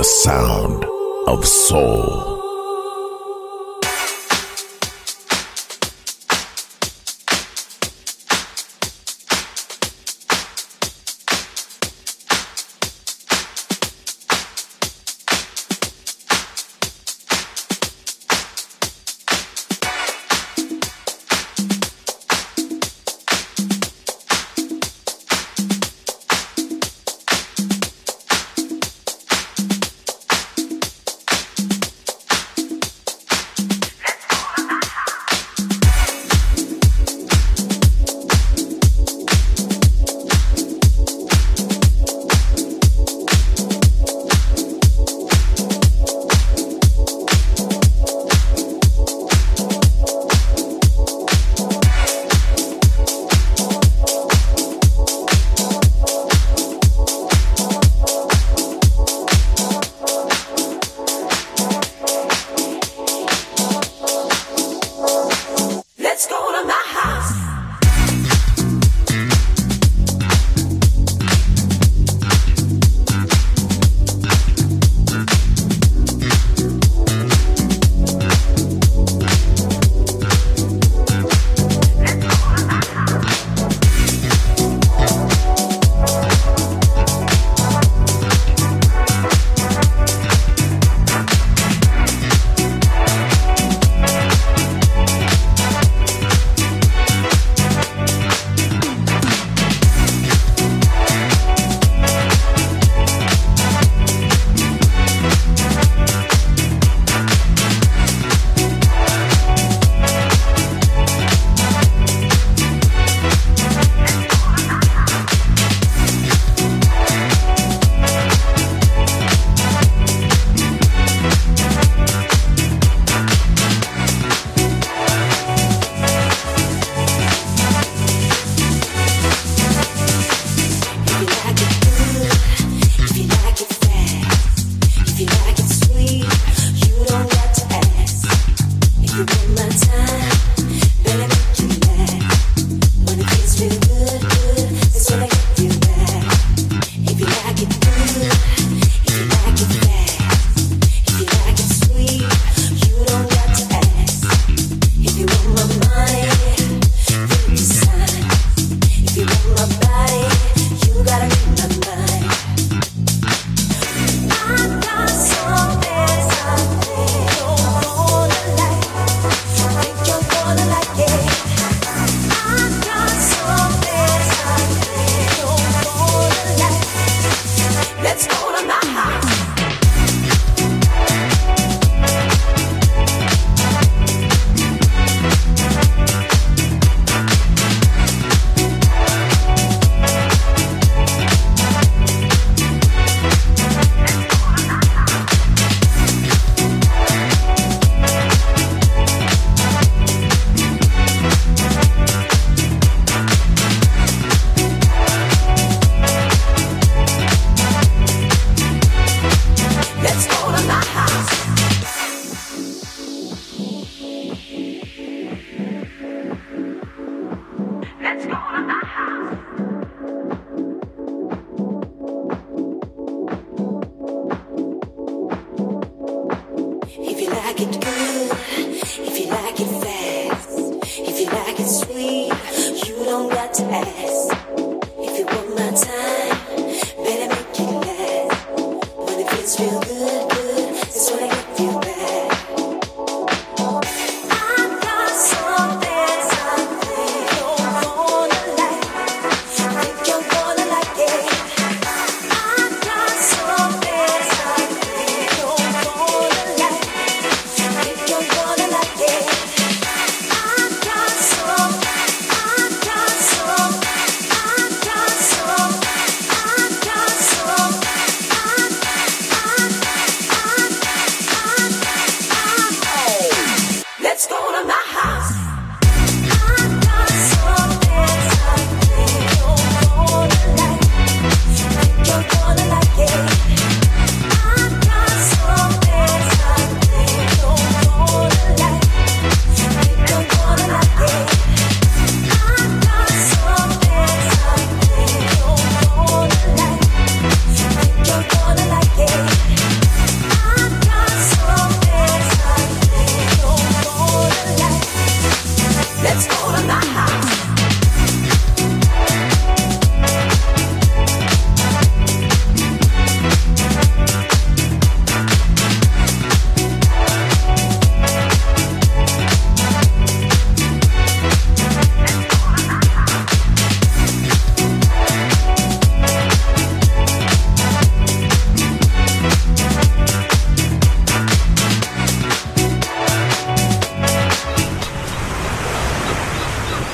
The sound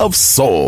Of soul.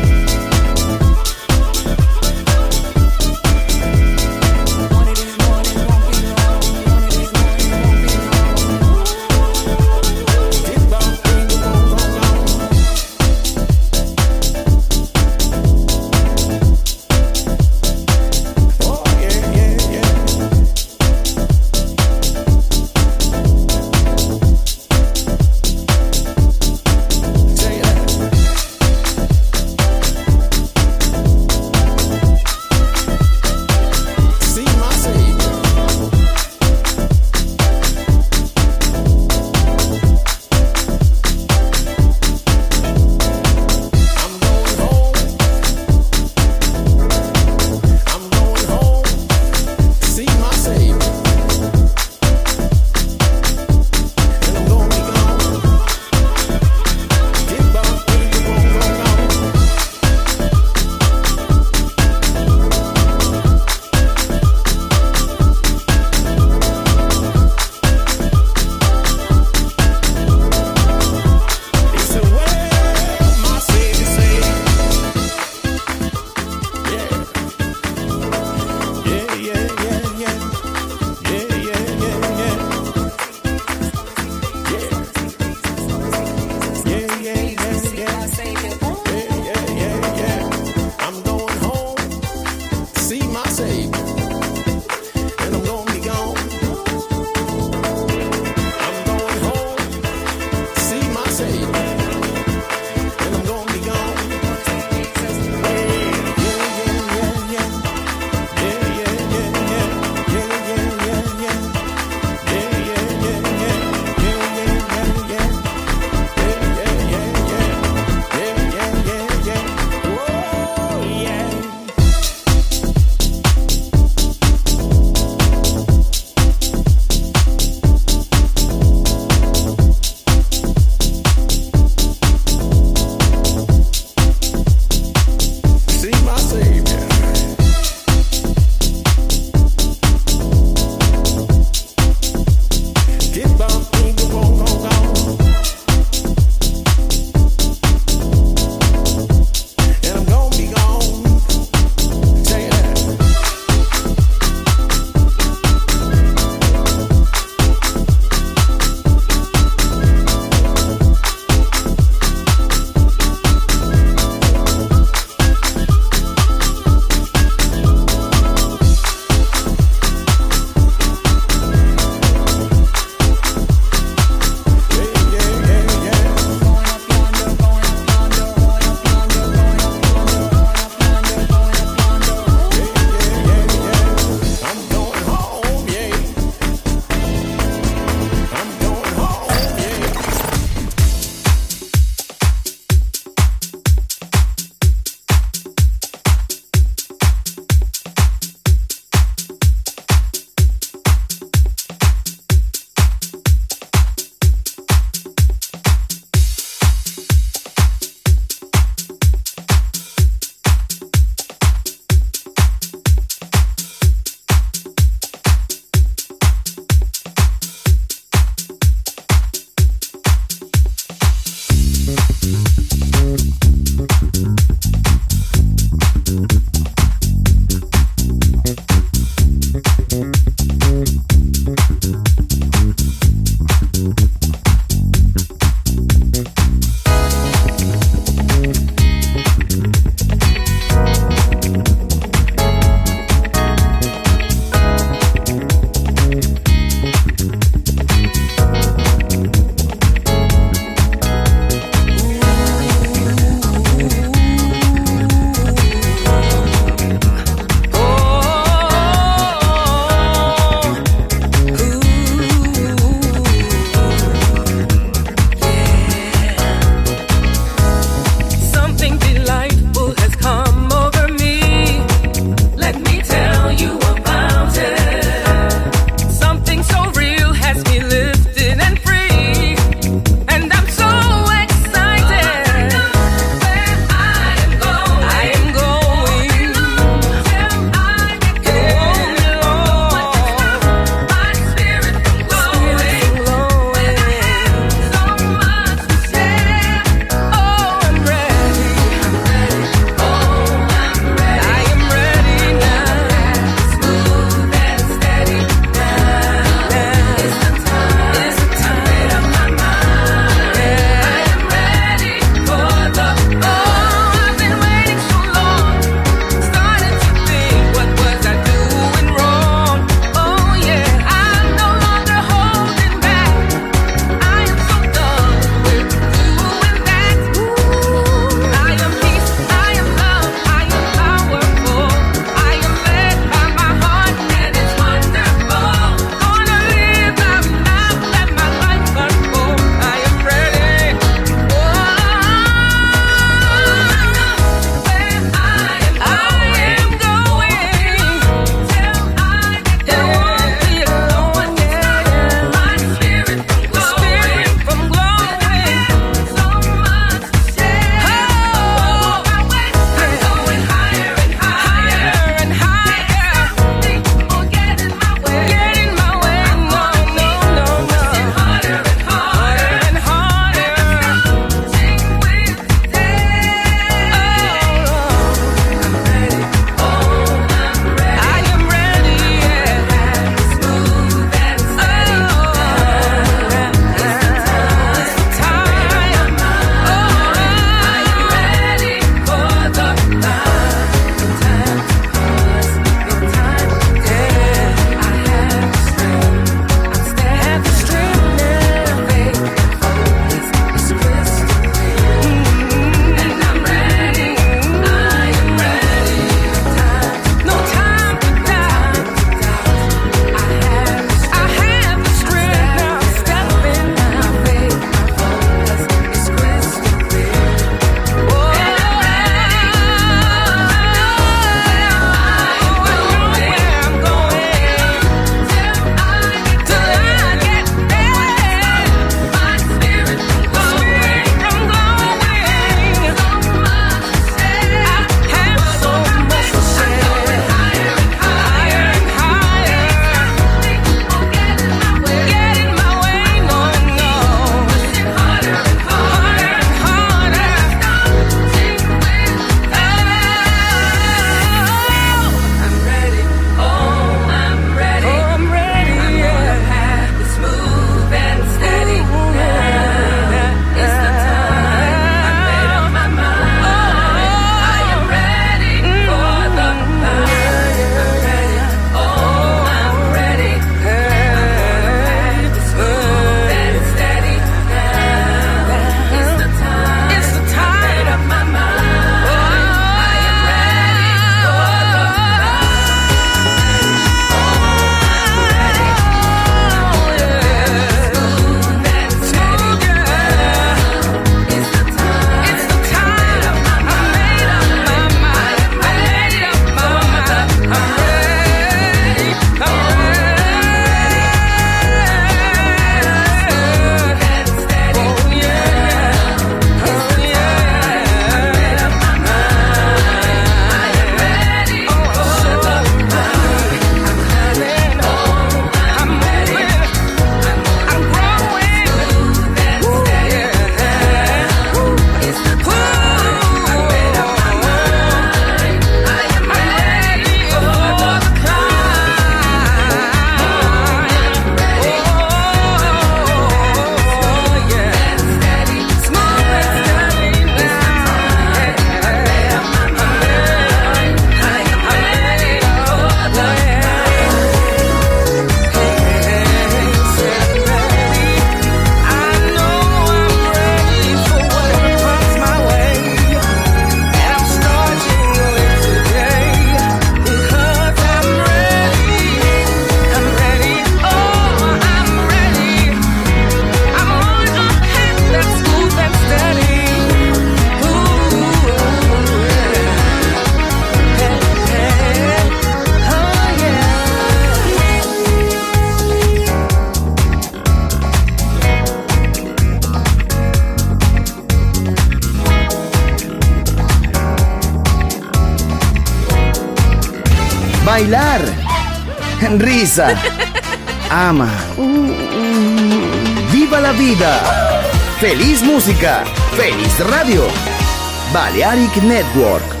Balearic Network.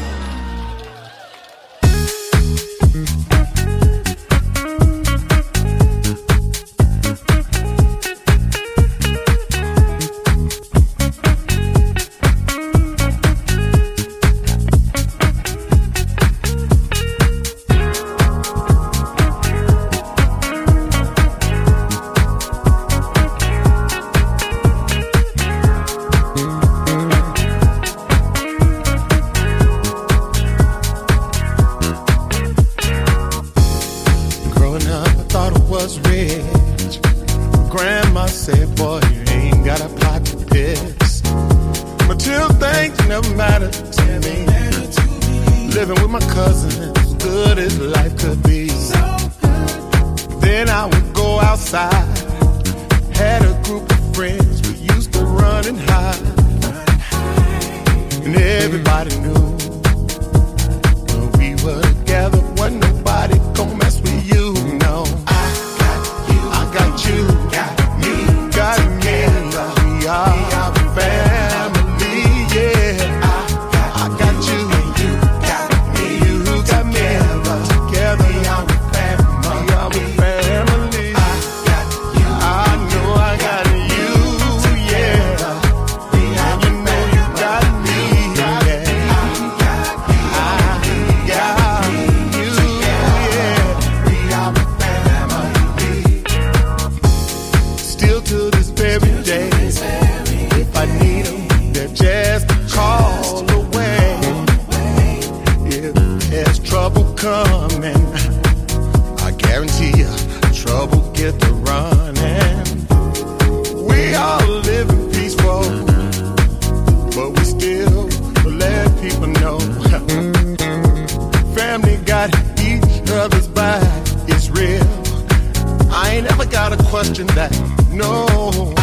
question that. No.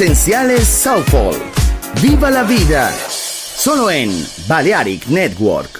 Esenciales Southfall. Viva la vida. Solo en Balearic Network.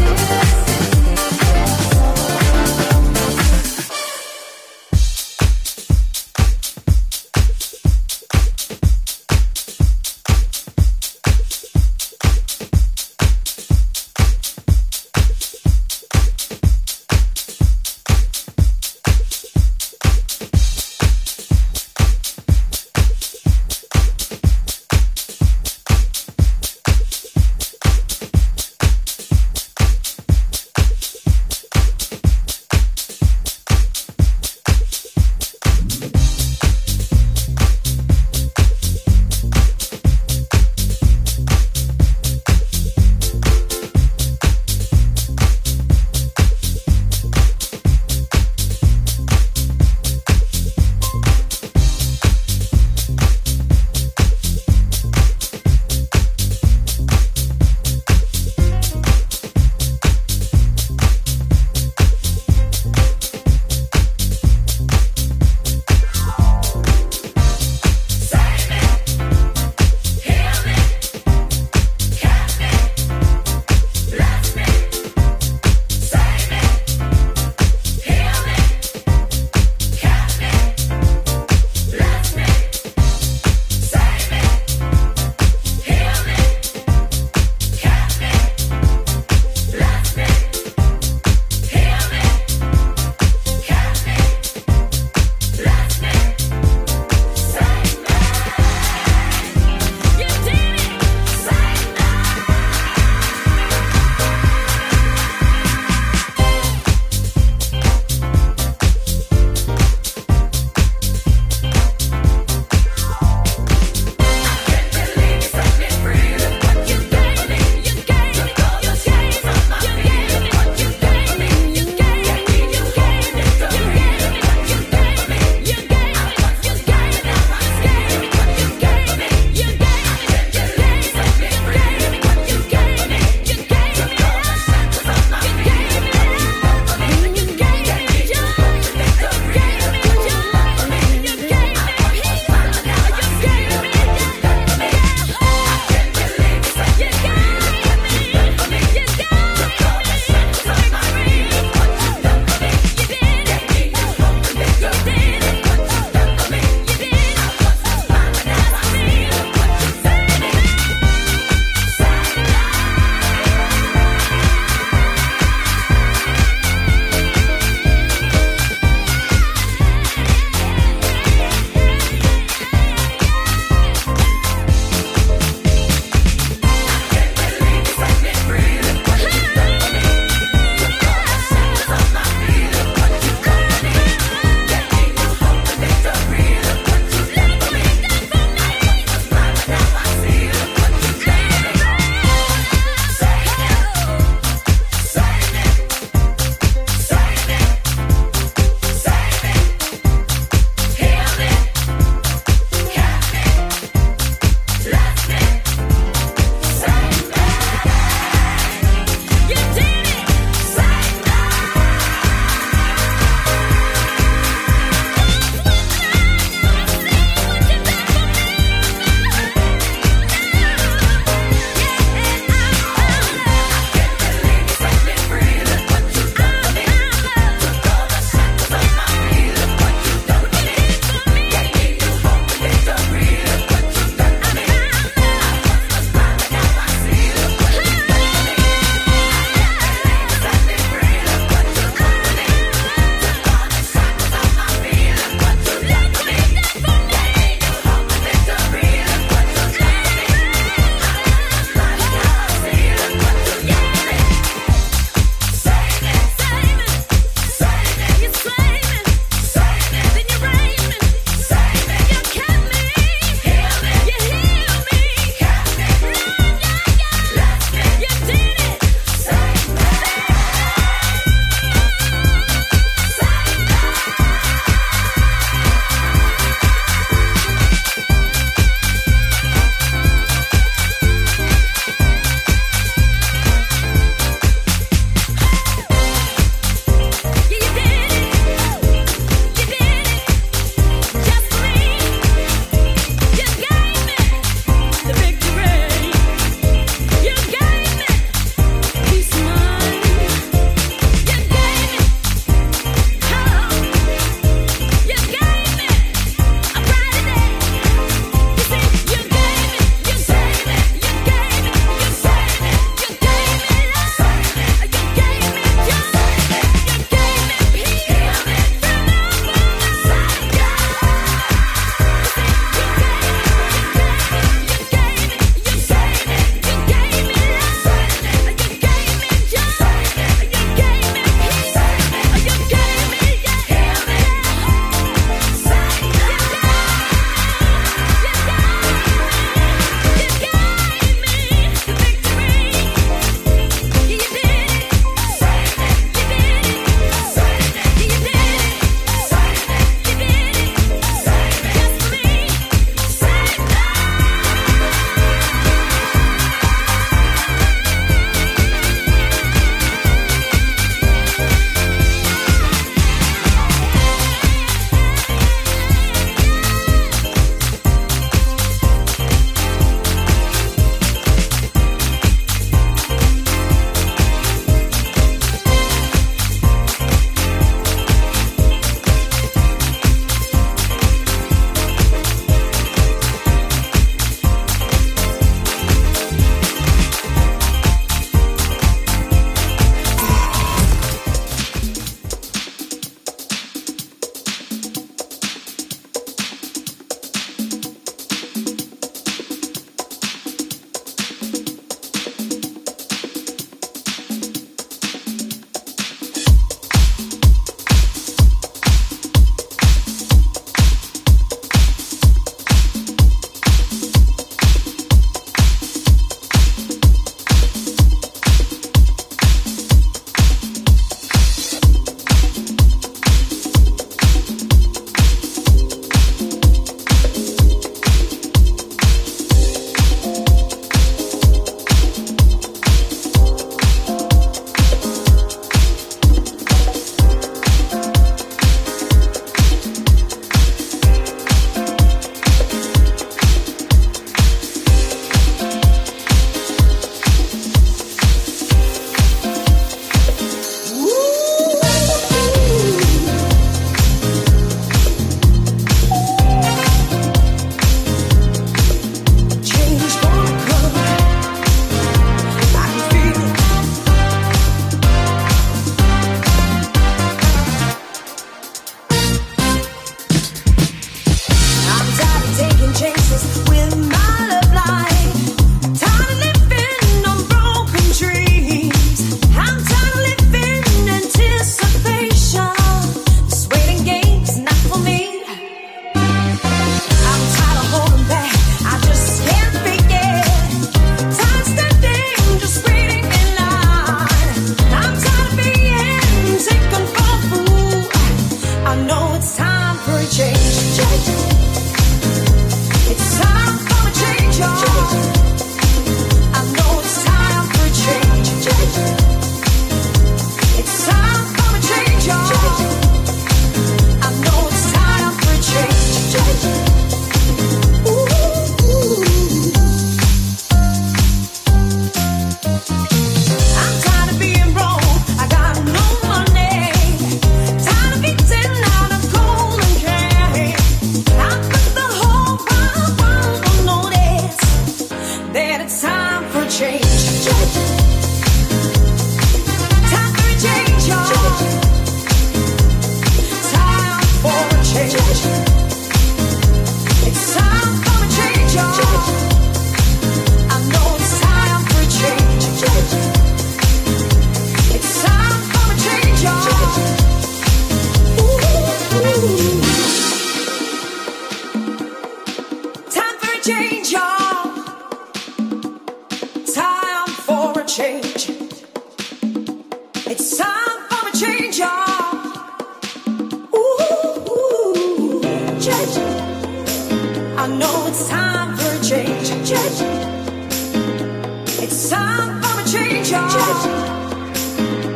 time for a change, change.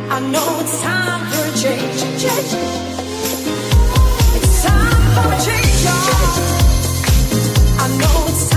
I know it's time for a change, change. It's time for a change, y'all. I know it's time.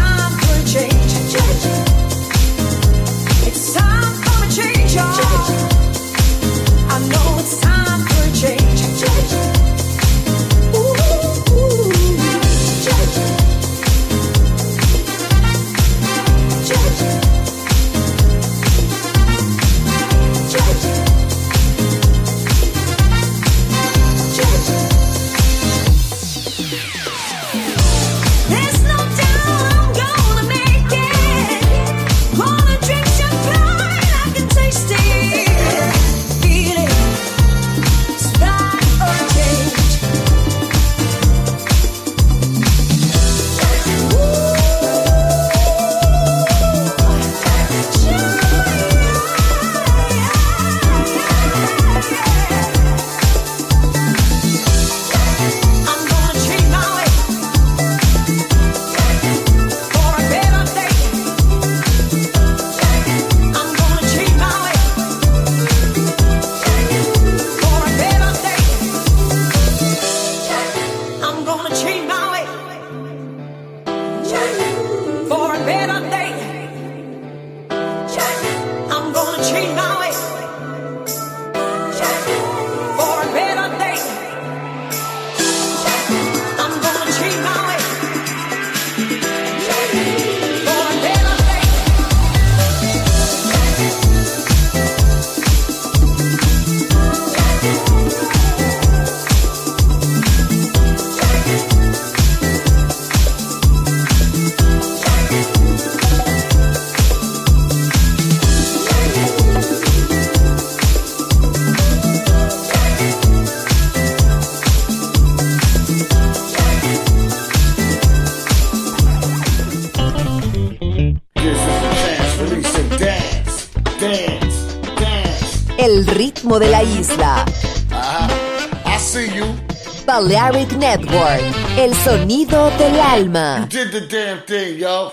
Network, el sonido del alma. You did the damn thing, yo.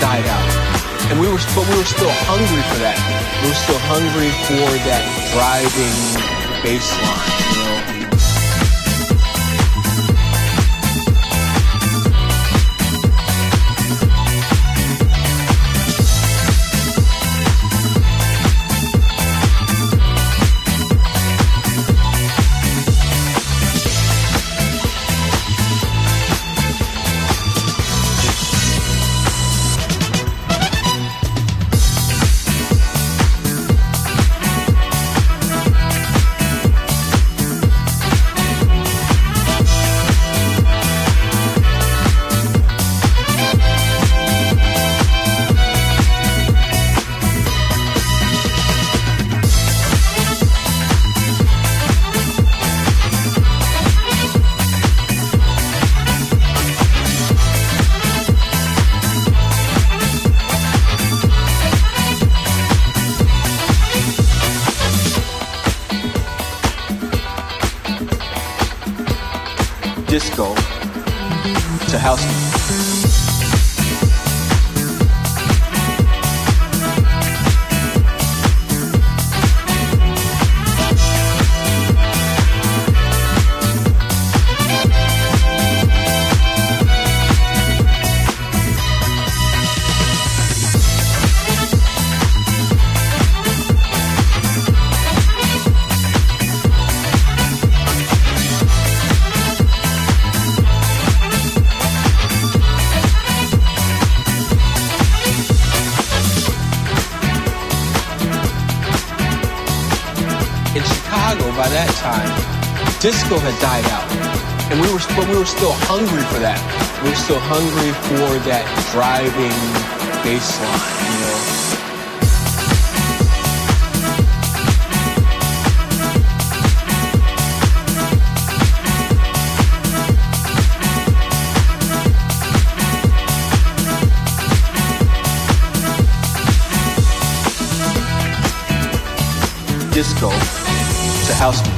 Died out, and we were but we were still hungry for that. We were still hungry for that driving bass line, you know. Still hungry for that driving bass line, you know. Disco to house music.